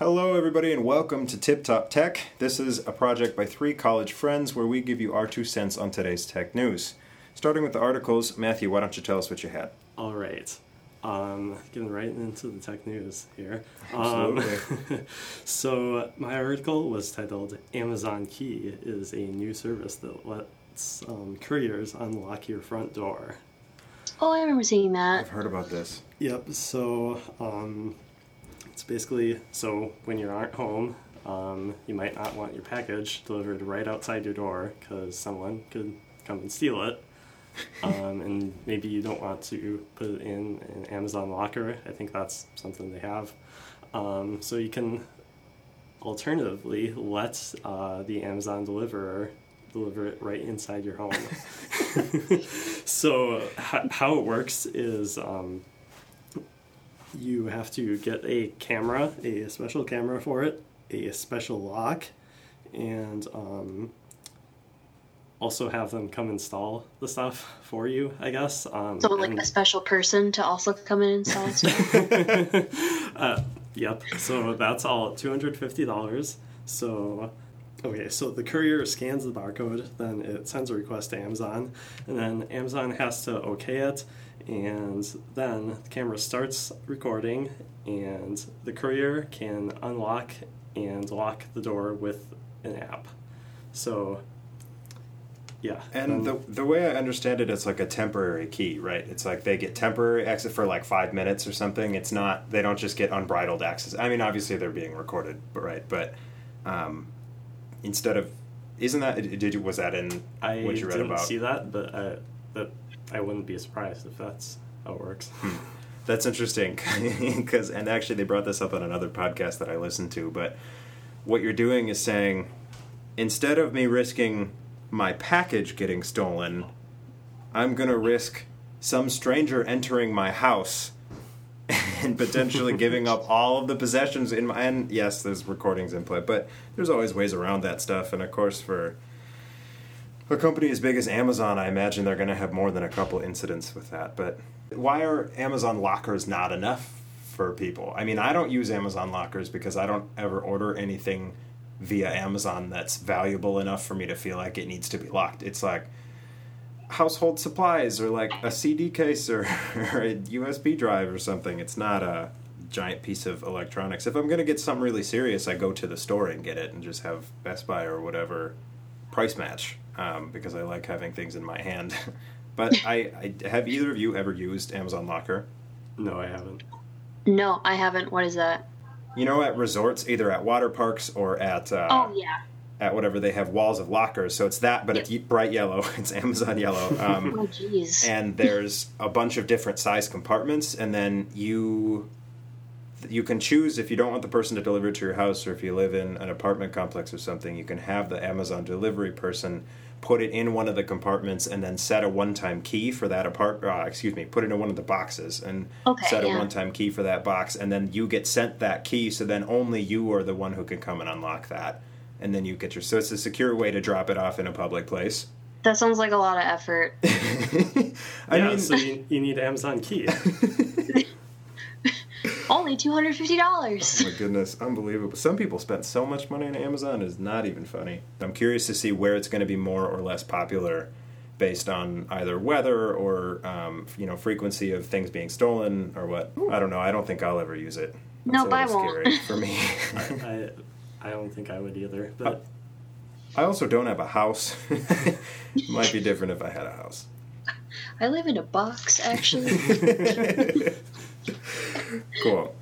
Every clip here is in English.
Hello, everybody, and welcome to Tip Top Tech. This is a project by three college friends where we give you our two cents on today's tech news. Starting with the articles, Matthew, why don't you tell us what you had? All right. Um, getting right into the tech news here. Absolutely. Um, so, my article was titled Amazon Key is a new service that lets um, couriers unlock your front door. Oh, I remember seeing that. I've heard about this. Yep, so um, it's basically so when you aren't home, um, you might not want your package delivered right outside your door because someone could come and steal it. um, and maybe you don't want to put it in an Amazon locker. I think that's something they have. Um, so you can alternatively let uh, the Amazon deliverer deliver it right inside your home. so h- how it works is um, you have to get a camera, a special camera for it, a special lock, and um, also have them come install the stuff for you, I guess. Um, So, like and- a special person to also come and install stuff. uh, yep. So that's all two hundred fifty dollars. So, okay. So the courier scans the barcode, then it sends a request to Amazon, and then Amazon has to okay it, and then the camera starts recording, and the courier can unlock and lock the door with an app. So. Yeah. And then- the, the way I understand it, it's like a temporary key, right? It's like they get temporary access for like five minutes or something. It's not, they don't just get unbridled access. I mean, obviously they're being recorded, right? But um, instead of, isn't that, did you, was that in I what you read didn't about? see that, but uh, but I wouldn't be surprised if that's how it works. That's interesting because, and actually, they brought this up on another podcast that I listened to. But what you're doing is saying, instead of me risking my package getting stolen, I'm going to risk some stranger entering my house and potentially giving up all of the possessions in my. And yes, there's recordings in play, but there's always ways around that stuff. And of course, for a company as big as Amazon, I imagine they're going to have more than a couple incidents with that. But why are Amazon lockers not enough for people? I mean, I don't use Amazon lockers because I don't ever order anything via Amazon that's valuable enough for me to feel like it needs to be locked. It's like household supplies or like a CD case or, or a USB drive or something. It's not a giant piece of electronics. If I'm going to get something really serious, I go to the store and get it and just have Best Buy or whatever price match um, because I like having things in my hand. but I, I have either of you ever used Amazon Locker? No, I haven't. no, I haven't. What is that? You know, at resorts, either at water parks or at uh, oh, yeah. At whatever they have walls of lockers. So it's that, but it's bright yellow. It's Amazon yellow. Um, Oh, jeez. and there's a bunch of different size compartments and then you you can choose if you don't want the person to deliver it to your house or if you live in an apartment complex or something you can have the amazon delivery person put it in one of the compartments and then set a one-time key for that apart uh, excuse me put it in one of the boxes and Okay, set a yeah. one-time key for that box and then you get sent that key so then only you are the one who can come and unlock that and then you get your so it's a secure way to drop it off in a public place That sounds like a lot of effort. i yeah, mean so you, you need Amazon Key. Only $250. Oh my goodness, unbelievable. Some people spent so much money on Amazon, it's not even funny. I'm curious to see where it's going to be more or less popular based on either weather or um, you know frequency of things being stolen or what. I don't know. I don't think I'll ever use it. It's Nope, a I little won't. scary for me. I, I don't think I would either. But I also don't have a house. Might be different if I had a house. I live in a box, actually. Cool.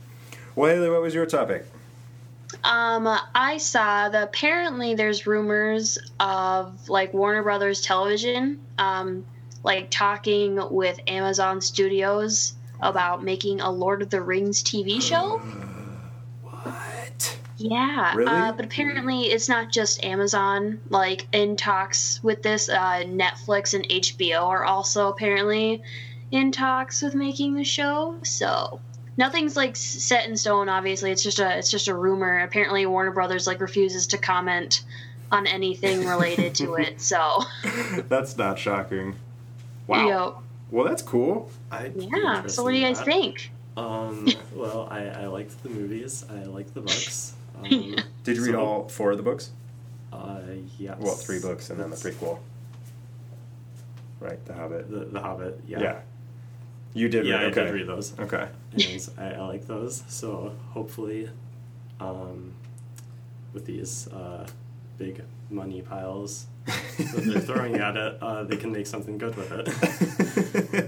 Well, Haley, what was your topic? um, I saw that apparently there's rumors of like Warner Brothers Television, um, like talking with Amazon Studios about making a Lord of the Rings TV show. What? Yeah, Really? uh, but apparently it's not just Amazon. Like in talks with this, uh, Netflix and HBO are also apparently in talks with making the show. So nothing's like set in stone. Obviously, it's just a it's just a rumor. Apparently, Warner Brothers like refuses to comment on anything related to it. So That's not shocking. Wow. Yep. Well, that's cool. I'd yeah. So what do you guys that. think? Um, well, I, I liked the movies. I liked the books. Um, Did you read so- all four of the books? Uh, yes. Well, three books and then the prequel. Right, The Hobbit. The, the Hobbit. Yeah. Yeah. You did Yeah, read I okay. did read those. Okay. and I, I like those. So hopefully, um, with these uh, big money piles that they're throwing at it, uh, they can make something good with it.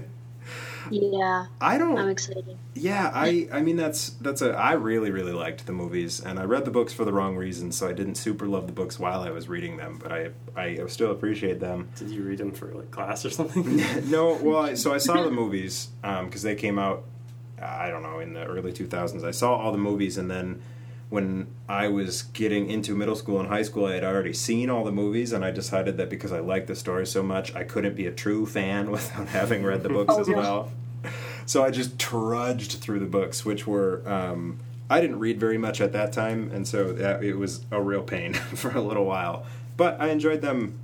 Yeah, I don't I'm excited. Yeah, I I mean that's that's a I really really liked the movies and I read the books for the wrong reasons, so I didn't super love the books while I was reading them, but I I still appreciate them. Did you read them for like class or something? no, well, I, so I saw the movies um, because they came out. I don't know in the early two thousands. I saw all the movies, and then when I was getting into middle school and high school, I had already seen all the movies, and I decided that because I liked the story so much, I couldn't be a true fan without having read the books Oh, as well. So I just trudged through the books, which were. Um, I didn't read very much at that time, and so that, it was a real pain for a little while. But I enjoyed them,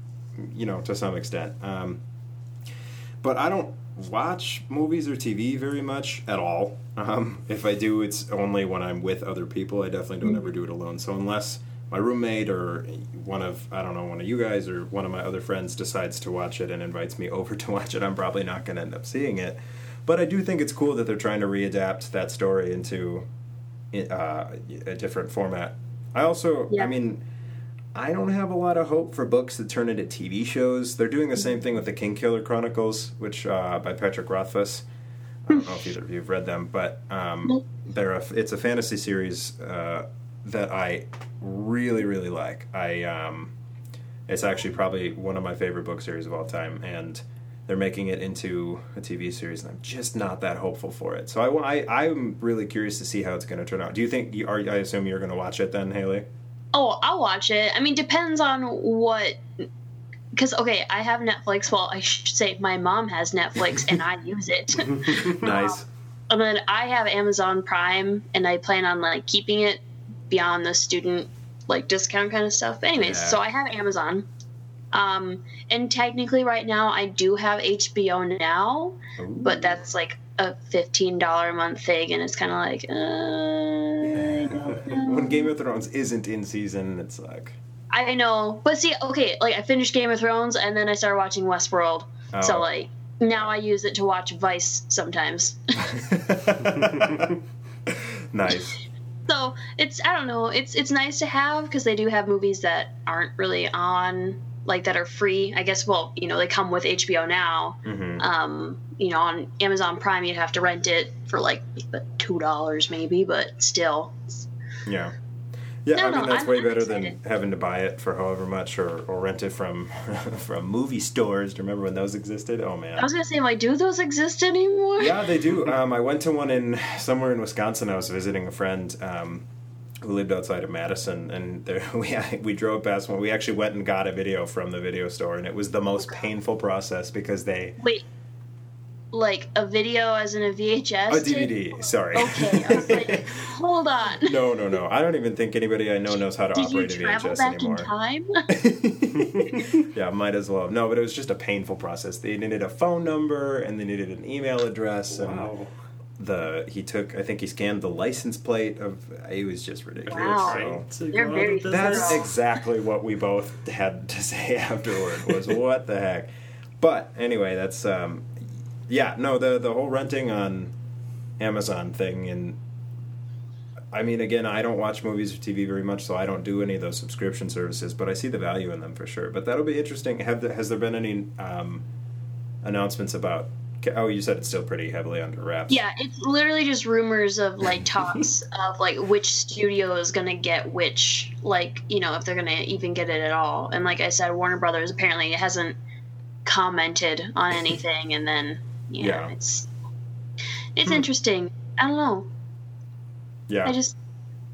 you know, to some extent. Um, but I don't watch movies or TV very much at all. Um, if I do, it's only when I'm with other people. I definitely don't ever do it alone. So unless my roommate or one of I don't know one of you guys or one of my other friends decides to watch it and invites me over to watch it, I'm probably not going to end up seeing it. But I do think it's cool that they're trying to readapt that story into uh, a different format. I also, Yeah. I mean, I don't have a lot of hope for books that turn into TV shows. They're doing the same thing with the King Killer Chronicles, which uh, by Patrick Rothfuss. I don't know if either of you have read them, but um, they're a, it's a fantasy series uh, that I really really like. I um, it's actually probably one of my favorite book series of all time, and they're making it into a TV series, and I'm just not that hopeful for it. So I I I'm really curious to see how it's going to turn out. Do you think you are? I assume you're going to watch it then, Haley. Oh, I'll watch it. I mean, depends on what. Because okay, I have Netflix. Well, I should say my mom has Netflix, and I use it. nice. and then I have Amazon Prime, and I plan on like keeping it beyond the student like discount kind of stuff. But anyways, Yeah. so I have Amazon. Um, and technically, right now, I do have HBO now, but that's like a fifteen dollar a month thing, and it's kind of like, uh, I don't know. when Game of Thrones isn't in season, it's like I know, but see, okay, like I finished Game of Thrones, and then I started watching Westworld. So Oh. like now I use it to watch Vice sometimes. nice. So it's I don't know. It's it's nice to have because they do have movies that aren't really on like that are free. I guess well you know they come with HBO now. hmm Um, you know on Amazon Prime you'd have to rent it for like two dollars maybe, but still. Yeah. Yeah, No, I mean no, that's I'm- way I'm better excited. than having to buy it for however much or, or rent it from from movie stores. Do you remember when those existed? Oh man. I was gonna say like do those exist anymore? yeah, they do. Um, I went to one in somewhere in Wisconsin. I was visiting a friend um, who lived outside of Madison, and there, we we drove past one. We actually went and got a video from the video store, and it was the most painful process because they Wait. Like a video as in a VHS? a tape? DVD. Sorry. Okay, I was like, hold on. no, no, no. I don't even think anybody I know knows how to Did you operate a travel VHS back anymore. in time? yeah, might as well. No, but it was just a painful process. They needed a phone number and they needed an email address. And the he took, I think he scanned the license plate of. It was just ridiculous. Wow. So They're very of that's Thorough. exactly what we both had to say afterward. Was what the heck? But anyway, that's um, yeah. No, the the whole renting on Amazon thing and. I mean, again, I don't watch movies or TV very much, so I don't do any of those subscription services. But I see the value in them for sure. But that'll be interesting. Have the, has there been any um, announcements about? Oh, you said it's still pretty heavily under wraps. Yeah, it's literally just rumors of like talks of like which studio is gonna get which, like you know if they're gonna even get it at all. And like I said, Warner Brothers apparently hasn't commented on anything, and then you know, Yeah. it's it's Hmm. interesting. I don't know. yeah. I just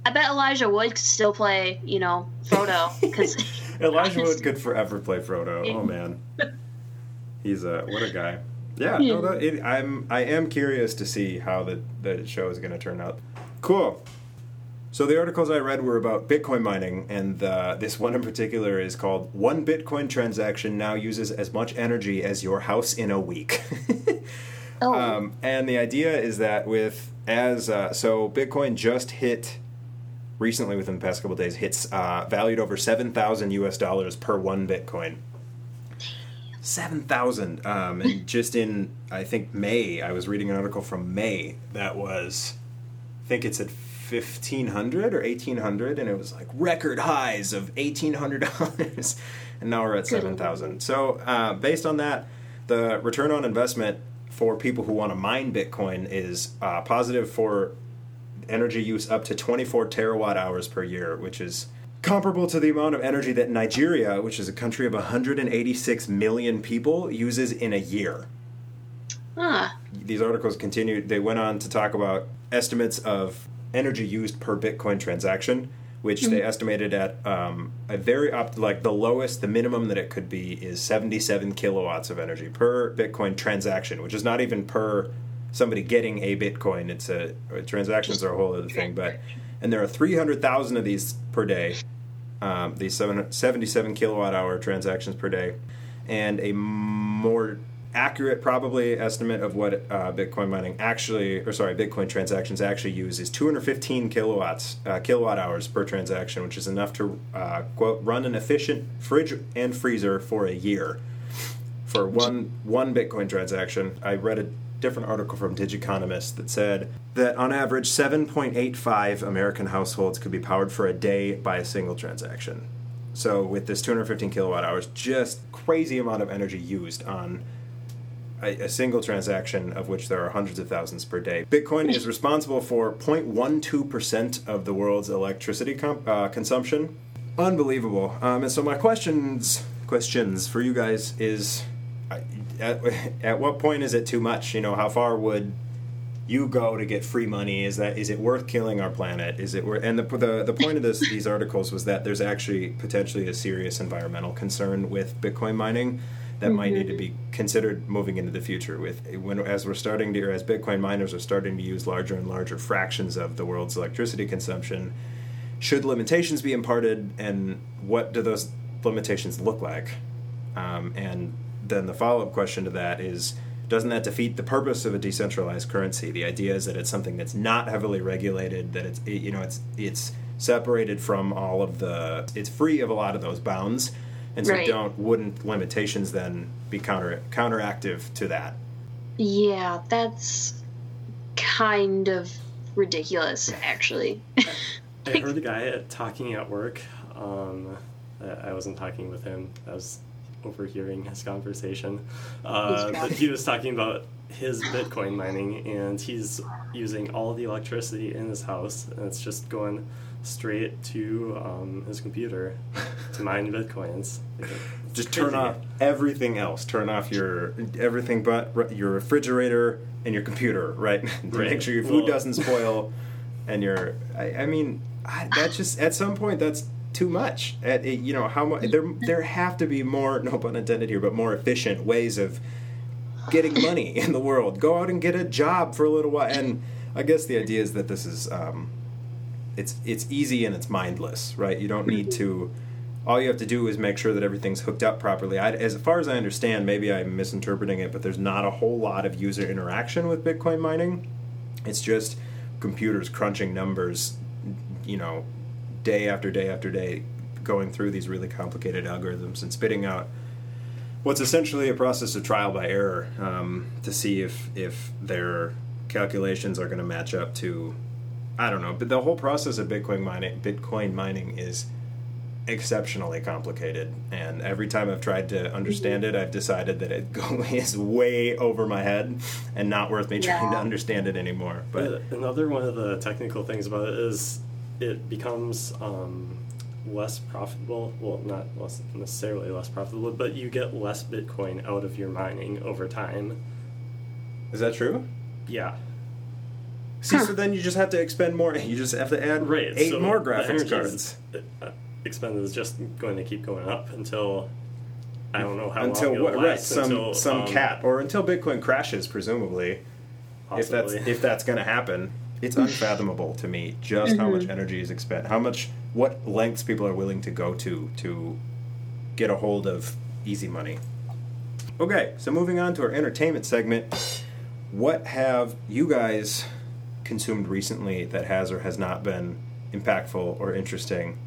I bet Elijah Wood could still play you know Frodo because Elijah Wood could forever play Frodo. Oh man, he's a what a guy. Yeah, no, Yeah. that, it, I'm I am curious to see how the the show is going to turn out. Cool. So the articles I read were about Bitcoin mining, and uh, this one in particular is called "One Bitcoin Transaction Now Uses as Much Energy as Your House in a Week." oh. Um, and the idea is that with as uh, so Bitcoin just hit recently within the past couple days hits uh, valued over seven thousand U.S. dollars per one Bitcoin. Seven thousand, um, and just in I think May, I was reading an article from May that was I think it said 1500 or 1800 and it was like record highs of $1800 and now we're at 7000 so uh, based on that the return on investment for people who want to mine bitcoin is uh, positive for energy use up to 24 terawatt hours per year which is comparable to the amount of energy that nigeria which is a country of 186 million people uses in a year Huh. These articles continued. They went on to talk about estimates of energy used per Bitcoin transaction, which they estimated at um, a very up, like the lowest, the minimum that it could be is 77 kilowatts of energy per Bitcoin transaction, which is not even per somebody getting a Bitcoin. It's a transactions are a whole other thing, but and there are 300,000 of these per day. Um, these seven, 77 kilowatt hour transactions per day, and a more accurate, probably estimate of what uh, Bitcoin mining actually, or sorry, Bitcoin transactions actually use is 215 kilowatts, uh, kilowatt hours per transaction, which is enough to uh, quote run an efficient fridge and freezer for a year. For one one Bitcoin transaction, I read a different article from Digiconomist that said that on average 7.85 American households could be powered for a day by a single transaction. So with this 215 kilowatt hours, just crazy amount of energy used on a, a single transaction, of which there are hundreds of thousands per day. Bitcoin is responsible for 0.12% of the world's electricity com- uh, consumption. Unbelievable. Um, and so my questions questions for you guys is at, at what point is it too much? You know, how far would you go to get free money? Is that is it worth killing our planet? Is it worth? And the the, the point of this these articles was that there's actually potentially a serious environmental concern with Bitcoin mining that might need to be considered moving into the future. With when as we're starting to or as Bitcoin miners are starting to use larger and larger fractions of the world's electricity consumption, should limitations be imparted, and what do those limitations look like? Um, and then the follow up question to that is doesn't that defeat the purpose of a decentralized currency? The idea is that it's something that's not heavily regulated, that it's it- you know it's it's separated from all of the it's free of a lot of those bounds, and so Right. don't wouldn't limitations then be counter counteractive to that? yeah, that's kind of ridiculous, actually. I heard a guy talking at work. Um, I I wasn't talking with him. I was overhearing his conversation. Uh, but he was talking about his Bitcoin mining, and he's using all the electricity in his house, and it's just going straight to um, his computer to mine bitcoins. Like, Just turn off everything else. Turn off your everything but your refrigerator and your computer, right? to Right. make sure your food Well- doesn't spoil. And your, I, I mean, I, that's just at some point that's too much. At you know how much there there have to be more, no pun intended here, but more efficient ways of getting money in the world. Go out and get a job for a little while. And I guess the idea is that this is um, it's it's easy and it's mindless, right? You don't need to. All you have to do is make sure that everything's hooked up properly. I, as far as I understand, maybe I'm misinterpreting it, but there's not a whole lot of user interaction with Bitcoin mining. It's just computers crunching numbers, you know, day after day after day, going through these really complicated algorithms and spitting out what's essentially a process of trial by error um, to see if if their calculations are going to match up to I don't know, but the whole process of Bitcoin mining Bitcoin mining is exceptionally complicated and every time I've tried to understand it I've decided that it is way over my head and not worth me trying to understand it anymore but Uh, another one of the technical things about it is it becomes um, less profitable. Well, not less necessarily less profitable, but you get less Bitcoin out of your mining over time. is that true? Yeah, See, Huh. so then you just have to expend more. You just have to add right. eight so more graphics cards is- uh, is just going to keep going up until I don't know how until long what? Right, last, some until, some um, cap or until Bitcoin crashes, presumably. If that's if that's going to happen, it's unfathomable to me just how much energy is expended, how much what lengths people are willing to go to to get a hold of easy money. Okay, so moving on to our entertainment segment, what have you guys consumed recently that has or has not been impactful or interesting?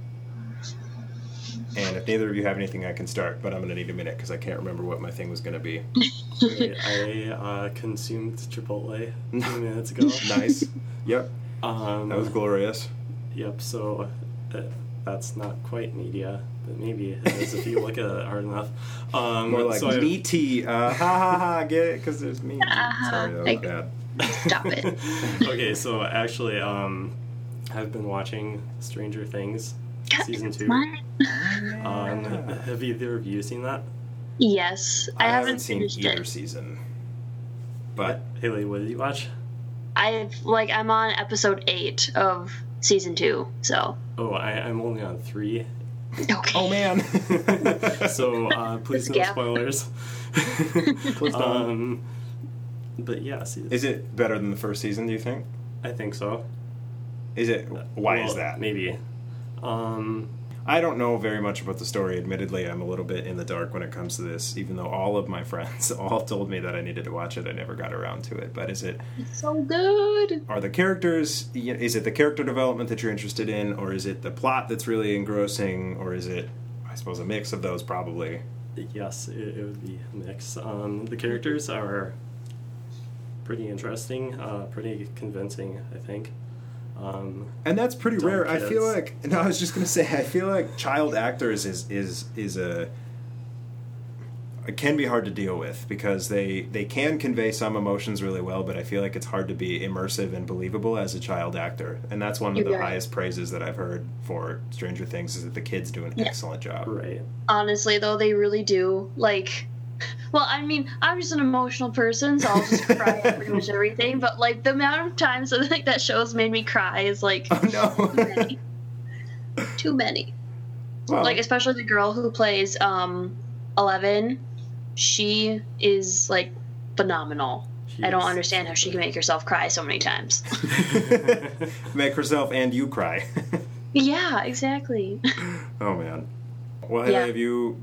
And if neither of you have anything, I can start, but I'm going to need a minute because I can't remember what my thing was going to be. I uh, consumed Chipotle a few minutes ago. nice. Yep, Um, that was glorious. Yep. So uh, that's not quite media, but maybe it is if you look at it hard enough. Um, More like so I- meaty. Uh, ha ha ha! Get it? Because there's meat. Sorry, that was bad. Stop it. okay, so actually, um, I've been watching Stranger Things season two. Um, have either of you seen that? Yes, I, I haven't, haven't seen finished either it. season, but Haley, what did you watch? I've like I'm on episode eight of season two, so Oh, I, I'm only on three. okay. oh man, so uh, please no spoilers. Please don't. um, but yeah, see, is it better than the first season? Do you think? I think so. Is it? Why is Well, that? Maybe. Um, I don't know very much about the story. Admittedly, I'm a little bit in the dark when it comes to this. Even though all of my friends all told me that I needed to watch it, I never got around to it. But is it? It's so good. Are the characters? y- Is it the character development that you're interested in, or is it the plot that's really engrossing, or is it? I suppose a mix of those, probably. yes, it, it would be a mix. Um, the characters are pretty interesting, uh, pretty convincing, I think. Um, And that's pretty Dumb rare. I feel like no, I was just gonna say I feel like child actors is is is a it can be hard to deal with because they they can convey some emotions really well, but I feel like it's hard to be immersive and believable as a child actor. And that's one of You're the right. highest praises that I've heard for Stranger Things is that the kids do an Yeah. excellent job. right. Honestly, though, they really do. Like, well, I mean, I'm just an emotional person, so I'll just cry at pretty much everything. But like, the amount of times that like that show's made me cry is like Oh too no. many. too many. well, Like, especially the girl who plays um Eleven. She is like phenomenal. I don't understand how she can make herself cry so many times. make herself and you cry. yeah, exactly. oh man. Well, Yeah. have you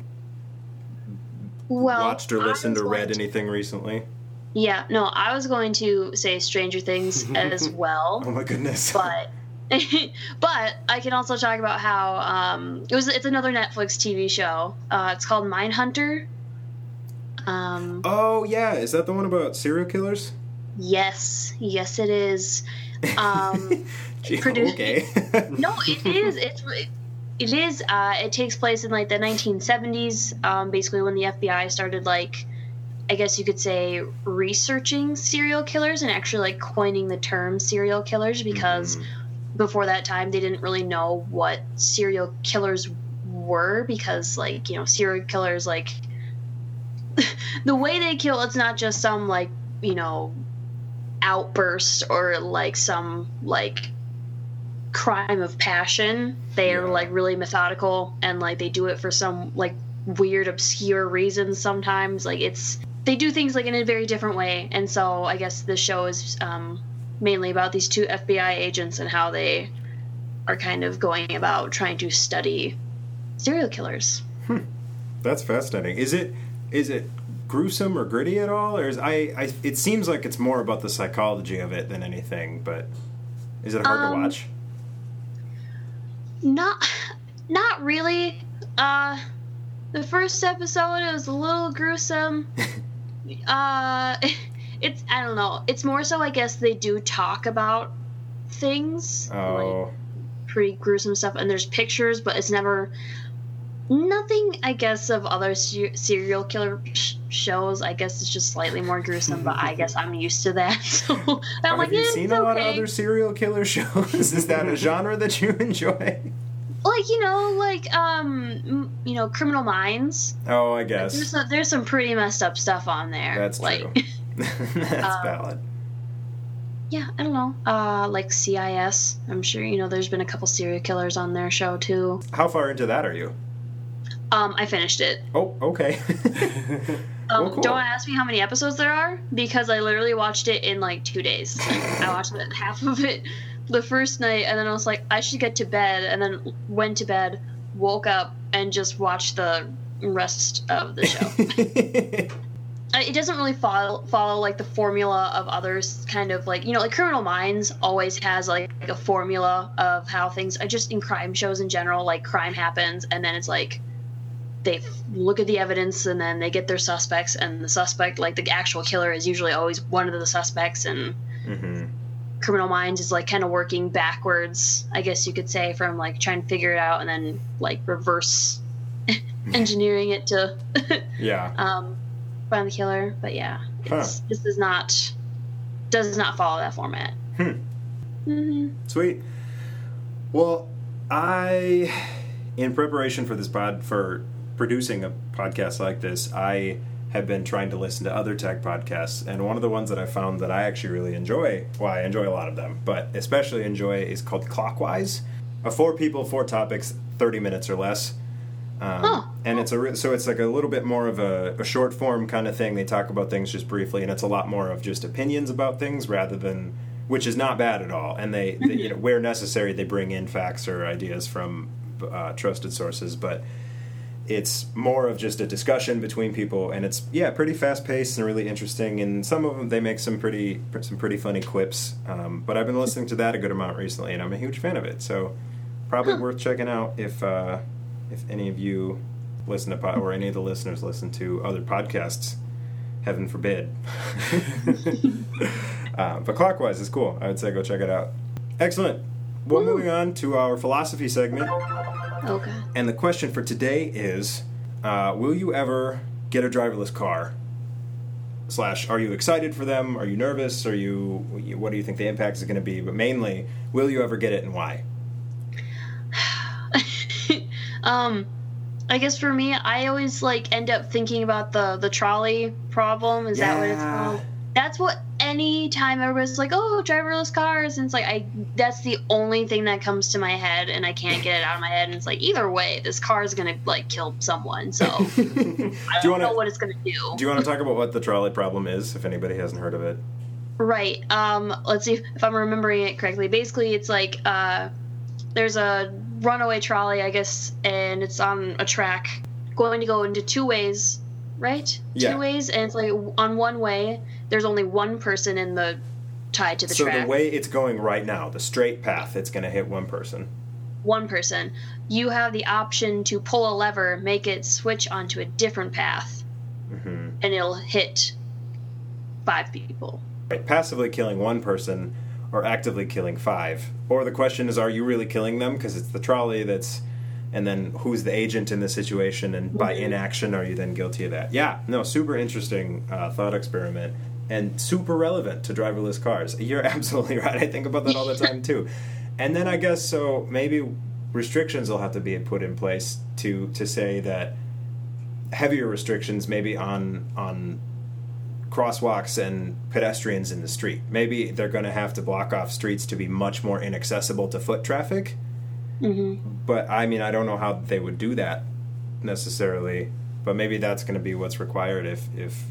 Well, watched or listened or read to- anything recently? Yeah, no, I was going to say Stranger Things as well, Oh my goodness. but but I can also talk about how um, it was. It's another Netflix TV show. Uh, it's called Mindhunter. Um, Oh yeah, is that the one about serial killers? yes, yes, it is. Um, Gee, Produ- okay. no, it is. It's it is. Uh, it takes place in like the 1970s, um, basically when the FBI started like, I guess you could say, researching serial killers and actually like coining the term serial killers because Mhm. before that time they didn't really know what serial killers were because like you know serial killers like the way they kill it's not just some like you know outburst or like some like crime of passion they're Yeah. like really methodical and like they do it for some like weird obscure reasons sometimes like it's they do things like in a very different way and so i guess the show is um mainly about these two fbi agents and how they are kind of going about trying to study serial killers That's fascinating. Is it is it gruesome or gritty at all, or is I, I? It seems like it's more about the psychology of it than anything. But is it hard Um, to watch? Not, not really. Uh, the first episode it was a little gruesome. uh, it's I don't know. It's more so I guess they do talk about things like Oh, pretty gruesome stuff, and there's pictures, but it's never nothing. I guess of other ser- serial killer shows. I guess it's just slightly more gruesome, but I guess I'm used to that. So I'm have like, you "Eh, seen a lot of other serial killer shows? is that a genre that you enjoy? like you know like um you know criminal minds Oh, I Like, guess there's some, there's some pretty messed up stuff on there that's like true. that's Um, valid. yeah i don't know uh like cis i'm sure you know there's been a couple serial killers on their show too How far into that are you? um i finished it Oh, okay. Um Well, cool. don't ask me how many episodes there are because i literally watched it in like two days i watched half of it the first night and then i was like i should get to bed and then went to bed woke up and just watched the rest of the show it doesn't really follow follow like the formula of others kind of like you know like criminal minds always has like a formula of how things I just in crime shows in general like crime happens and then it's like they look at the evidence and then they get their suspects and the suspect like the actual killer is usually always one of the suspects and hmm criminal minds is like kind of working backwards i guess you could say from like trying to figure it out and then like reverse engineering it to Yeah. um find the killer but yeah it's, this is not does not follow that format Hmm. hmm Sweet. Well, I, in preparation for this pod, for producing a podcast like this, I have been trying to listen to other tech podcasts, and one of the ones that I found that I actually really enjoy, well, I enjoy a lot of them, but especially enjoy is called Clockwise. A four people, four topics, thirty minutes or less. Um, Oh. and it's a re- so it's like a little bit more of a, a short form kind of thing. They talk about things just briefly, and it's a lot more of just opinions about things rather than, which is not bad at all. And they, they you know, where necessary, they bring in facts or ideas from uh, trusted sources, but it's more of just a discussion between people, and it's yeah, pretty fast paced and really interesting. And some of them they make some pretty some pretty funny quips. Um, but I've been listening to that a good amount recently, and I'm a huge fan of it. So probably worth checking out if uh, if any of you listen to pod, or any of the listeners listen to other podcasts. Heaven forbid. uh, but clockwise is cool. I would say go check it out. Excellent. Well, moving on to our philosophy segment. Okay And the question for today is uh, Will you ever get a driverless car? Slash, are you excited for them? Are you nervous? Are you, what do you think the impact is going to be? But mainly, will you ever get it and why? um i guess for me i always like end up thinking about the the trolley problem is that what it's called that's what any time everybody's like oh driverless cars and it's like i that's the only thing that comes to my head and i can't get it out of my head and it's like either way this car is gonna like kill someone so i do don't you want know what it's gonna do do you want to talk about what the trolley problem is if anybody hasn't heard of it? Right. Um, let's see if, if I'm remembering it correctly. Basically, it's like uh, there's a runaway trolley, I guess, and it's on a track going to go into two ways, right? Yeah. Two ways, and it's like on one way, there's only one person in the tied to the so track. So the way it's going right now, the straight path, it's going to hit one person. one person. You have the option to pull a lever, make it switch onto a different path, hmm and it'll hit five people. Right, passively killing one person or actively killing five. Or the question is, are you really killing them? Because it's the trolley that's, and then who's the agent in the situation? And by Mhm. inaction, are you then guilty of that? Yeah, no, super interesting uh, thought experiment and super relevant to driverless cars. You're absolutely right. I think about that all the time too. And then I guess so maybe restrictions will have to be put in place to to say that heavier restrictions maybe on on crosswalks and pedestrians in the street. Maybe they're going to have to block off streets to be much more inaccessible to foot traffic. hmm But I mean, I don't know how they would do that necessarily. But maybe that's going to be what's required if if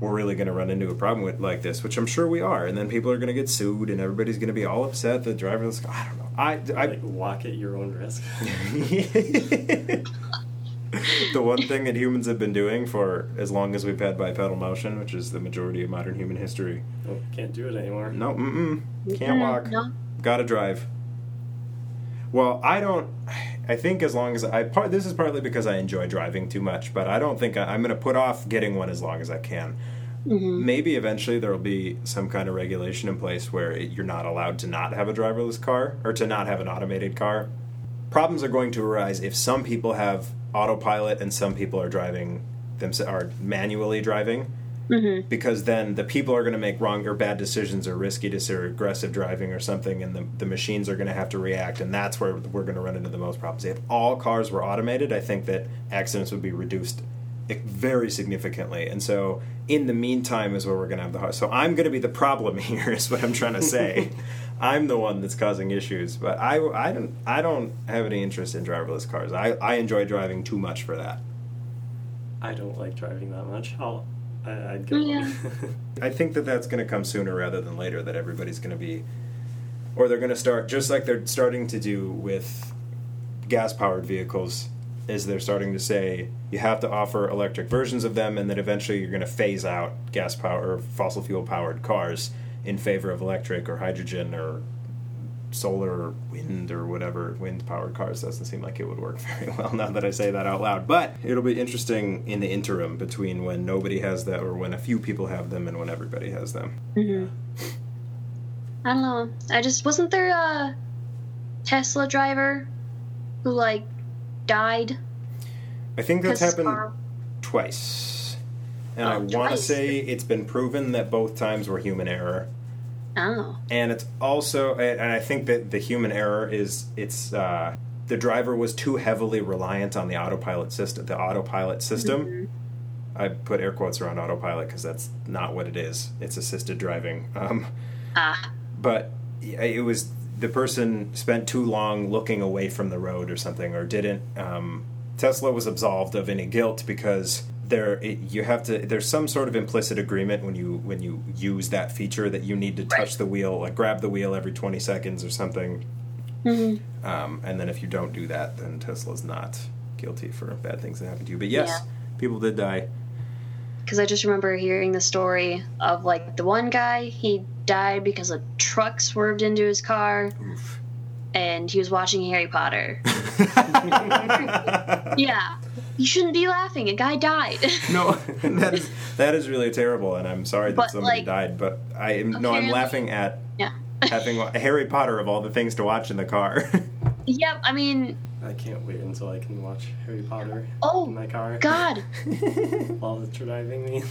we're really going to run into a problem with like this, which I'm sure we are. And then people are going to get sued, and everybody's going to be all upset. The driverless. I don't know. I I like walk at your own risk. the one thing that humans have been doing for as long as we've had bipedal motion, which is the majority of modern human history. oh, can't do it anymore. No, mm-mm, can't walk. No. Gotta drive. Well, I don't. I think as long as I part, this is partly because I enjoy driving too much, but I don't think I, I'm going to put off getting one as long as I can. hmm Maybe eventually there will be some kind of regulation in place where it, you're not allowed to not have a driverless car or to not have an automated car. Problems are going to arise if some people have autopilot and some people are driving them are manually driving hmm because then the people are going to make wrong or bad decisions or risky dis- or aggressive driving or something and the, the machines are going to have to react and that's where we're going to run into the most problems if all cars were automated i think that accidents would be reduced very significantly. and so in the meantime is where we're going to have the hard so i'm going to be the problem here is what i'm trying to say i'm the one that's causing issues but i, I don't i don't have any interest in driverless cars i, I enjoy driving too much for that I don't like driving that much. I'll, I, I'd get Yeah. I think that that's going to come sooner rather than later. That everybody's going to be, or they're going to start just like they're starting to do with gas-powered vehicles. Is they're starting to say you have to offer electric versions of them, and then eventually you're going to phase out gas power or fossil fuel powered cars in favor of electric or hydrogen or solar or wind or whatever wind powered cars doesn't seem like it would work very well now that I say that out loud. But it'll be interesting in the interim between when nobody has them or when a few people have them and when everybody has them. hmm I don't know. I just wasn't there a Tesla driver who like died. I think that's happened car- twice. And Oh, I want to say it's been proven that both times were human error. Oh. and it's also and I think that the human error is it's uh, the driver was too heavily reliant on the autopilot system. The autopilot system. Mhm. I put air quotes around autopilot because that's not what it is. It's assisted driving. Um, Ah. but it was the person spent too long looking away from the road or something, or didn't. Um, Tesla was absolved of any guilt because there it, you have to. There's some sort of implicit agreement when you when you use that feature that you need to touch Right. the wheel, like grab the wheel every 20 seconds or something. Mhm. Um, and then if you don't do that, then Tesla's not guilty for bad things that happen to you. But yes, Yeah. people did die. Because I just remember hearing the story of like the one guy, he died because a truck swerved into his car Oof. and he was watching Harry Potter. Yeah. You shouldn't be laughing. A guy died. No, that is that is really terrible, and I'm sorry that But, somebody like, died. But I am no, I'm laughing at yeah. having Harry Potter of all the things to watch in the car. yep. I mean, I can't wait until I can watch Harry Potter Oh, in my car God. while it's driving me.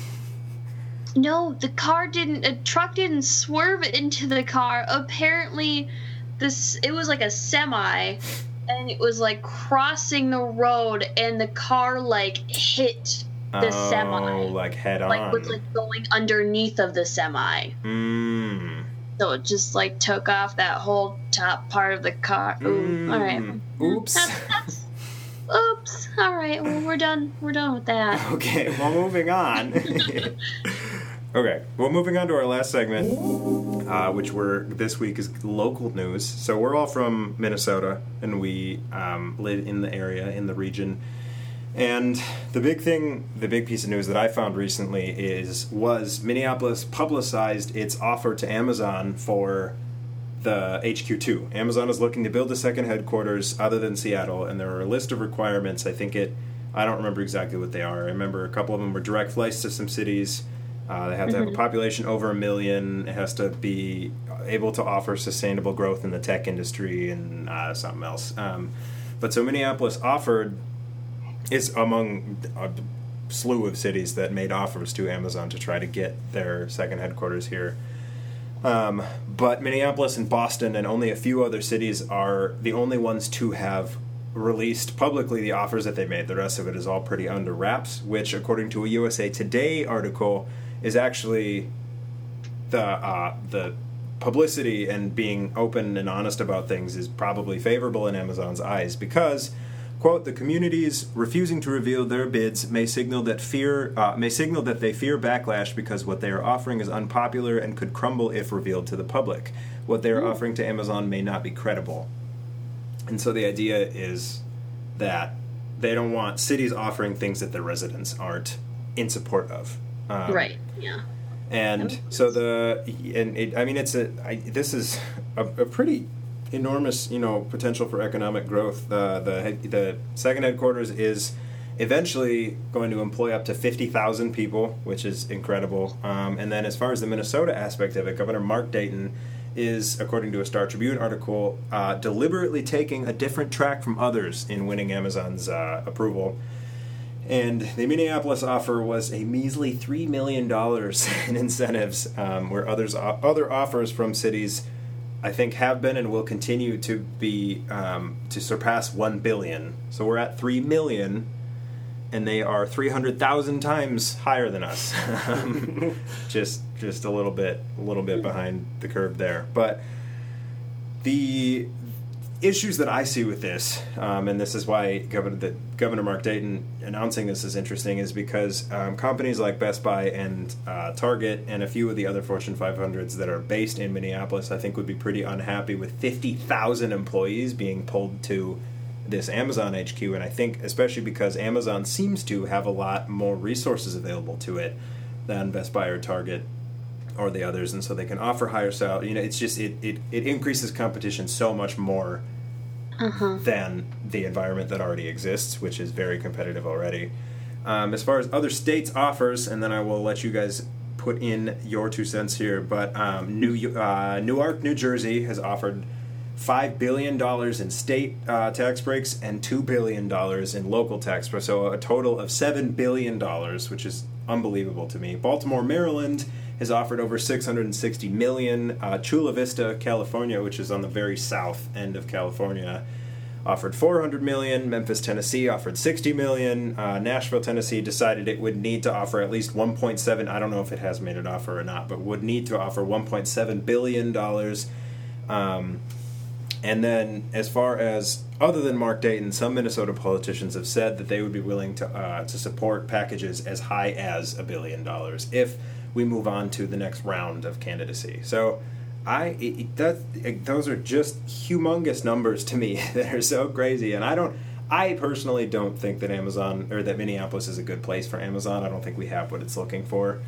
No, the car didn't. A truck didn't swerve into the car. Apparently, this it was like a semi, and it was like crossing the road, and the car like hit the oh, semi, like head on. like was like going underneath of the semi. mm. So it just like took off that whole top part of the car. Ooh, all right. Mm. Oops. That's, that's, oops. All right. Well, we're done. We're done with that. Okay, well, moving on. okay, well, moving on to our last segment, uh, which we're this week is local news. So we're all from Minnesota, and we um, live in the area, in the region. And the big thing, the big piece of news that I found recently is was Minneapolis publicized its offer to Amazon for the HQ2. Amazon is looking to build a second headquarters other than Seattle, and there are a list of requirements. I think it, I don't remember exactly what they are. I remember a couple of them were direct flights to some cities. Uh, they have to have a population over a million. It has to be able to offer sustainable growth in the tech industry and uh, something else. Um, but so Minneapolis offered is among a slew of cities that made offers to Amazon to try to get their second headquarters here. Um, but Minneapolis and Boston and only a few other cities are the only ones to have released publicly the offers that they made. The rest of it is all pretty under wraps, which, according to a USA Today article, is actually the uh, the publicity and being open and honest about things is probably favorable in Amazon's eyes because quote the communities refusing to reveal their bids may signal that fear uh, may signal that they fear backlash because what they are offering is unpopular and could crumble if revealed to the public. What they are offering to Amazon may not be credible. And so the idea is that they don't want cities offering things that their residents aren't in support of um, Right. Yeah. and so the and it, I mean it's a I, this is a, a pretty enormous you know potential for economic growth. The the the second headquarters is eventually going to employ up to fifty thousand people, which is incredible. Um, and then as far as the Minnesota aspect of it, Governor Mark Dayton is, according to a Star Tribune article, uh, deliberately taking a different track from others in winning Amazon's uh, approval. And the Minneapolis offer was a measly three million dollars in incentives, um, where others other offers from cities, I think, have been and will continue to be um, to surpass one billion. So we're at 3 million, and they are three hundred thousand times higher than us. Um, just just a little bit a little bit behind the curve there, but the issues that I see with this, um, and this is why Governor, the, Governor Mark Dayton announcing this is interesting, is because um, companies like Best Buy and uh, Target and a few of the other Fortune 500s that are based in Minneapolis, I think, would be pretty unhappy with 50,000 employees being pulled to this Amazon HQ, and I think especially because Amazon seems to have a lot more resources available to it than Best Buy or Target or the others, and so they can offer higher salary. You know, it's just it it, it increases competition so much more Uh-huh. than the environment that already exists, which is very competitive already. Um, as far as other states offers, and then I will let you guys put in your two cents here. But um, New uh, Newark, New Jersey, has offered five billion dollars in state uh, tax breaks and two billion dollars in local tax breaks, so a total of seven billion dollars, which is unbelievable to me. Baltimore, Maryland, has offered over 660 million. Uh, Chula Vista, California, which is on the very south end of California, offered 400 million. Memphis, Tennessee offered 60 million. Uh, Nashville, Tennessee decided it would need to offer at least 1.7. I don't know if it has made an offer or not, but would need to offer 1.7 billion dollars. Um, and then, as far as other than Mark Dayton, some Minnesota politicians have said that they would be willing to uh, to support packages as high as a billion dollars if we move on to the next round of candidacy. So, I it, it- that it, those are just humongous numbers to me that are so crazy, and I don't. I personally don't think that Amazon or that Minneapolis is a good place for Amazon. I don't think we have what it's looking for,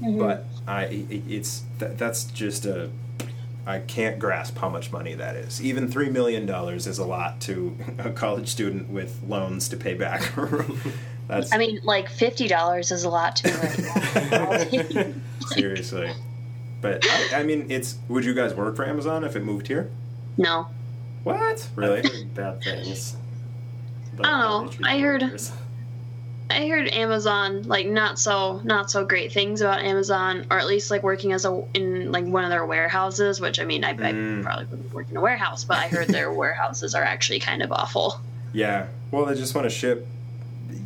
mm-hmm. but I it, it's that, that's just a I can't grasp how much money that is. Even three million dollars is a lot to a college student with loans to pay back. That's I mean, like fifty dollars is a lot to me right now. seriously. But I, I mean, it's. Would you guys work for Amazon if it moved here? no, What? Really? Bad things. about I don't know. I heard- workers. I heard Amazon like not so not so great things about Amazon, or at least like working as a in like one of their warehouses. Which I mean, I, Mm. I probably wouldn't work in a warehouse, but I heard their warehouses are actually kind of awful. Yeah. Well, they just want to ship,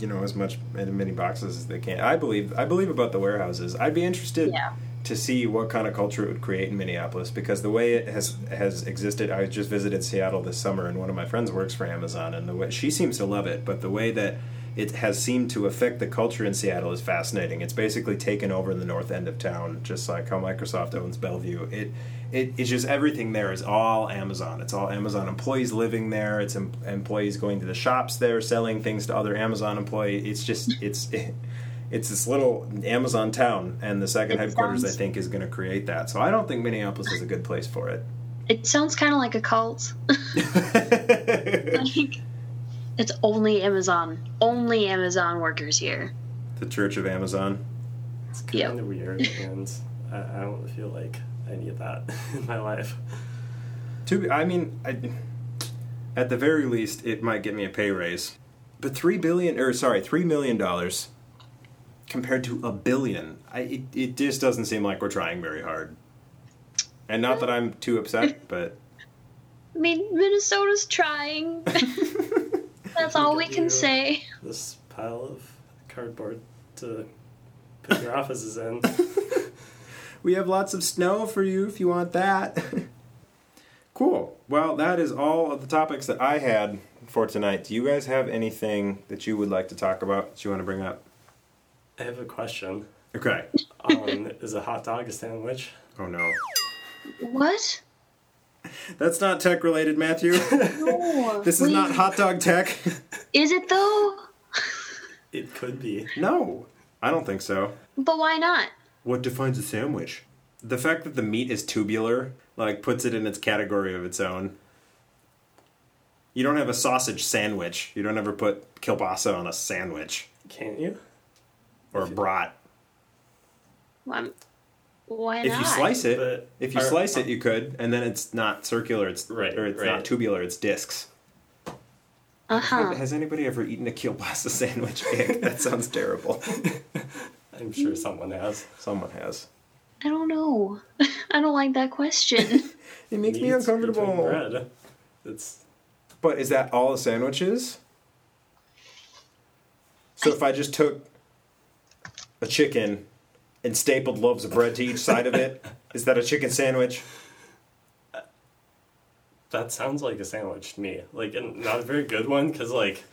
you know, as much as many boxes as they can. I believe. I believe about the warehouses. I'd be interested Yeah. to see what kind of culture it would create in Minneapolis because the way it has has existed. I just visited Seattle this summer, and one of my friends works for Amazon, and the way she seems to love it, but the way that it has seemed to affect the culture in Seattle is fascinating. It's basically taken over the north end of town, just like how Microsoft owns Bellevue. It, it it's just everything there is all Amazon. It's all Amazon employees living there. It's em- employees going to the shops there, selling things to other Amazon employees. It's just it's. it's this little Amazon town, and the second It headquarters, I think, is going to create that. So I don't think Minneapolis is a good place for it. It sounds kind of like a cult. like, it's only Amazon, only Amazon workers here. the Church of Amazon. It's kind Yep. of weird, and I, I don't feel like I need that in my life. To be, I mean, I, at the very least, it might get me a pay raise. But three billion, or sorry, three million dollars compared to a billion, I, it, it just doesn't seem like we're trying very hard. And not that I'm too upset, but I mean, Minnesota's trying. That's all we can say. This pile of cardboard to put your offices in. We have lots of snow for you if you want that. cool. Well, that is all of the topics that I had for tonight. Do you guys have anything that you would like to talk about that you want to bring up? I have a question. Okay. Um, is a hot dog a sandwich? Oh no. What? That's not tech related, Matthew. No. This is Wait, not hot dog tech. Is it though? It could be. no, I don't think so. But why not? What defines a sandwich? The fact that the meat is tubular, like, puts it in its category of its own. You don't have a sausage sandwich. You don't ever put kielbasa on a sandwich Can't you? or a brat. Why, why If you slice it, But if you are- slice it, you could, and then it's not circular. It's Right, or it's right. not tubular. It's discs. Uh huh. Has anybody ever eaten a kielbasa sandwich? That sounds terrible. I'm sure someone has. Someone has. I don't know. I don't like that question. It makes me Meat between uncomfortable. Bread. It's But is that all a sandwich is? So if I just took a chicken and stapled loaves of bread to each side of it, is that a chicken sandwich? that sounds like a sandwich to me. Like, and not a very good one because like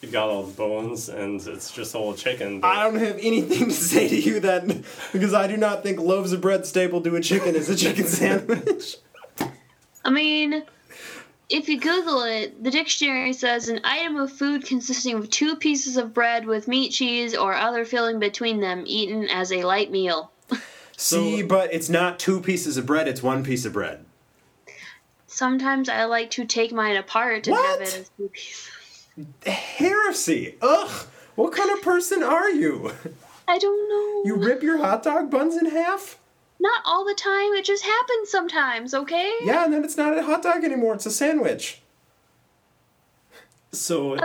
you've got all the bones and it's just whole chicken. but- I don't have anything to say to you then, because I do not think loaves of bread stapled to a chicken is a chicken sandwich. I mean, if you Google it, the dictionary says an item of food consisting of two pieces of bread with meat, cheese, or other filling between them, eaten as a light meal. See, but it's not two pieces of bread, it's one piece of bread. Sometimes I like to take mine apart and have it as two pieces. Heresy! Ugh! What kind of person are you? I don't know. You rip your hot dog buns in half? Not all the time. It just happens sometimes. Okay. Yeah, and then it's not a hot dog anymore, it's a sandwich. So,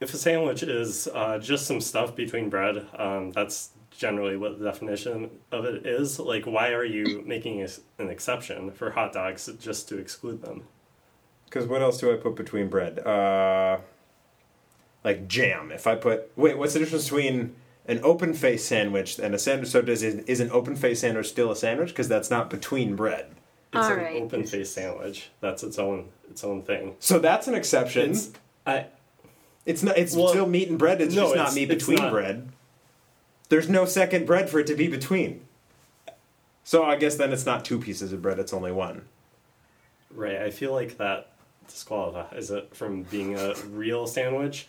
if a sandwich is uh, just some stuff between bread, um, that's generally what the definition of it is. Like, why are you making a, an exception for hot dogs just to exclude them? Because what else do I put between bread? Uh, like jam. If I put wait, what's the difference between an open face sandwich and a sandwich? So does it, is an open face sandwich still a sandwich? Because that's not between bread. It's All an right. open faced sandwich. That's its own its own thing. So that's an exception. It's It's, not. It's Well, still meat and bread. It's no, just not it's- meat between not. bread. There's no second bread for it to be between. So I guess then it's not two pieces of bread. It's only one. right. I feel like that disqualifies it from being a real sandwich.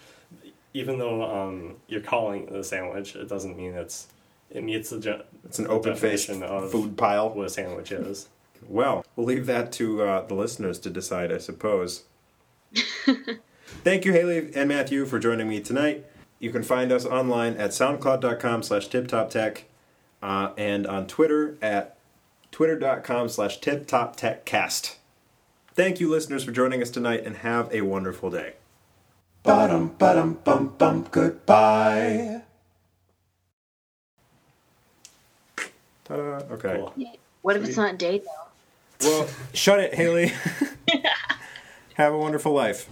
Even though um, you're calling it a sandwich, it doesn't mean it's it meets the ge- It's an open faced definition of food pile. what a sandwich is. Well, we'll leave that to uh, the listeners to decide, I suppose. Thank you, Haley and Matthew, for joining me tonight. You can find us online at soundcloud.com slash tiptoptech uh, and on Twitter at twitter.com slash tiptoptechcast. Thank you, listeners, for joining us tonight, and have a wonderful day. Ba-dum, ba-dum, bum, bum, goodbye. Ta-da. Okay. Cool. What if it's not day though? Well, shut it, Haley. Have a wonderful life.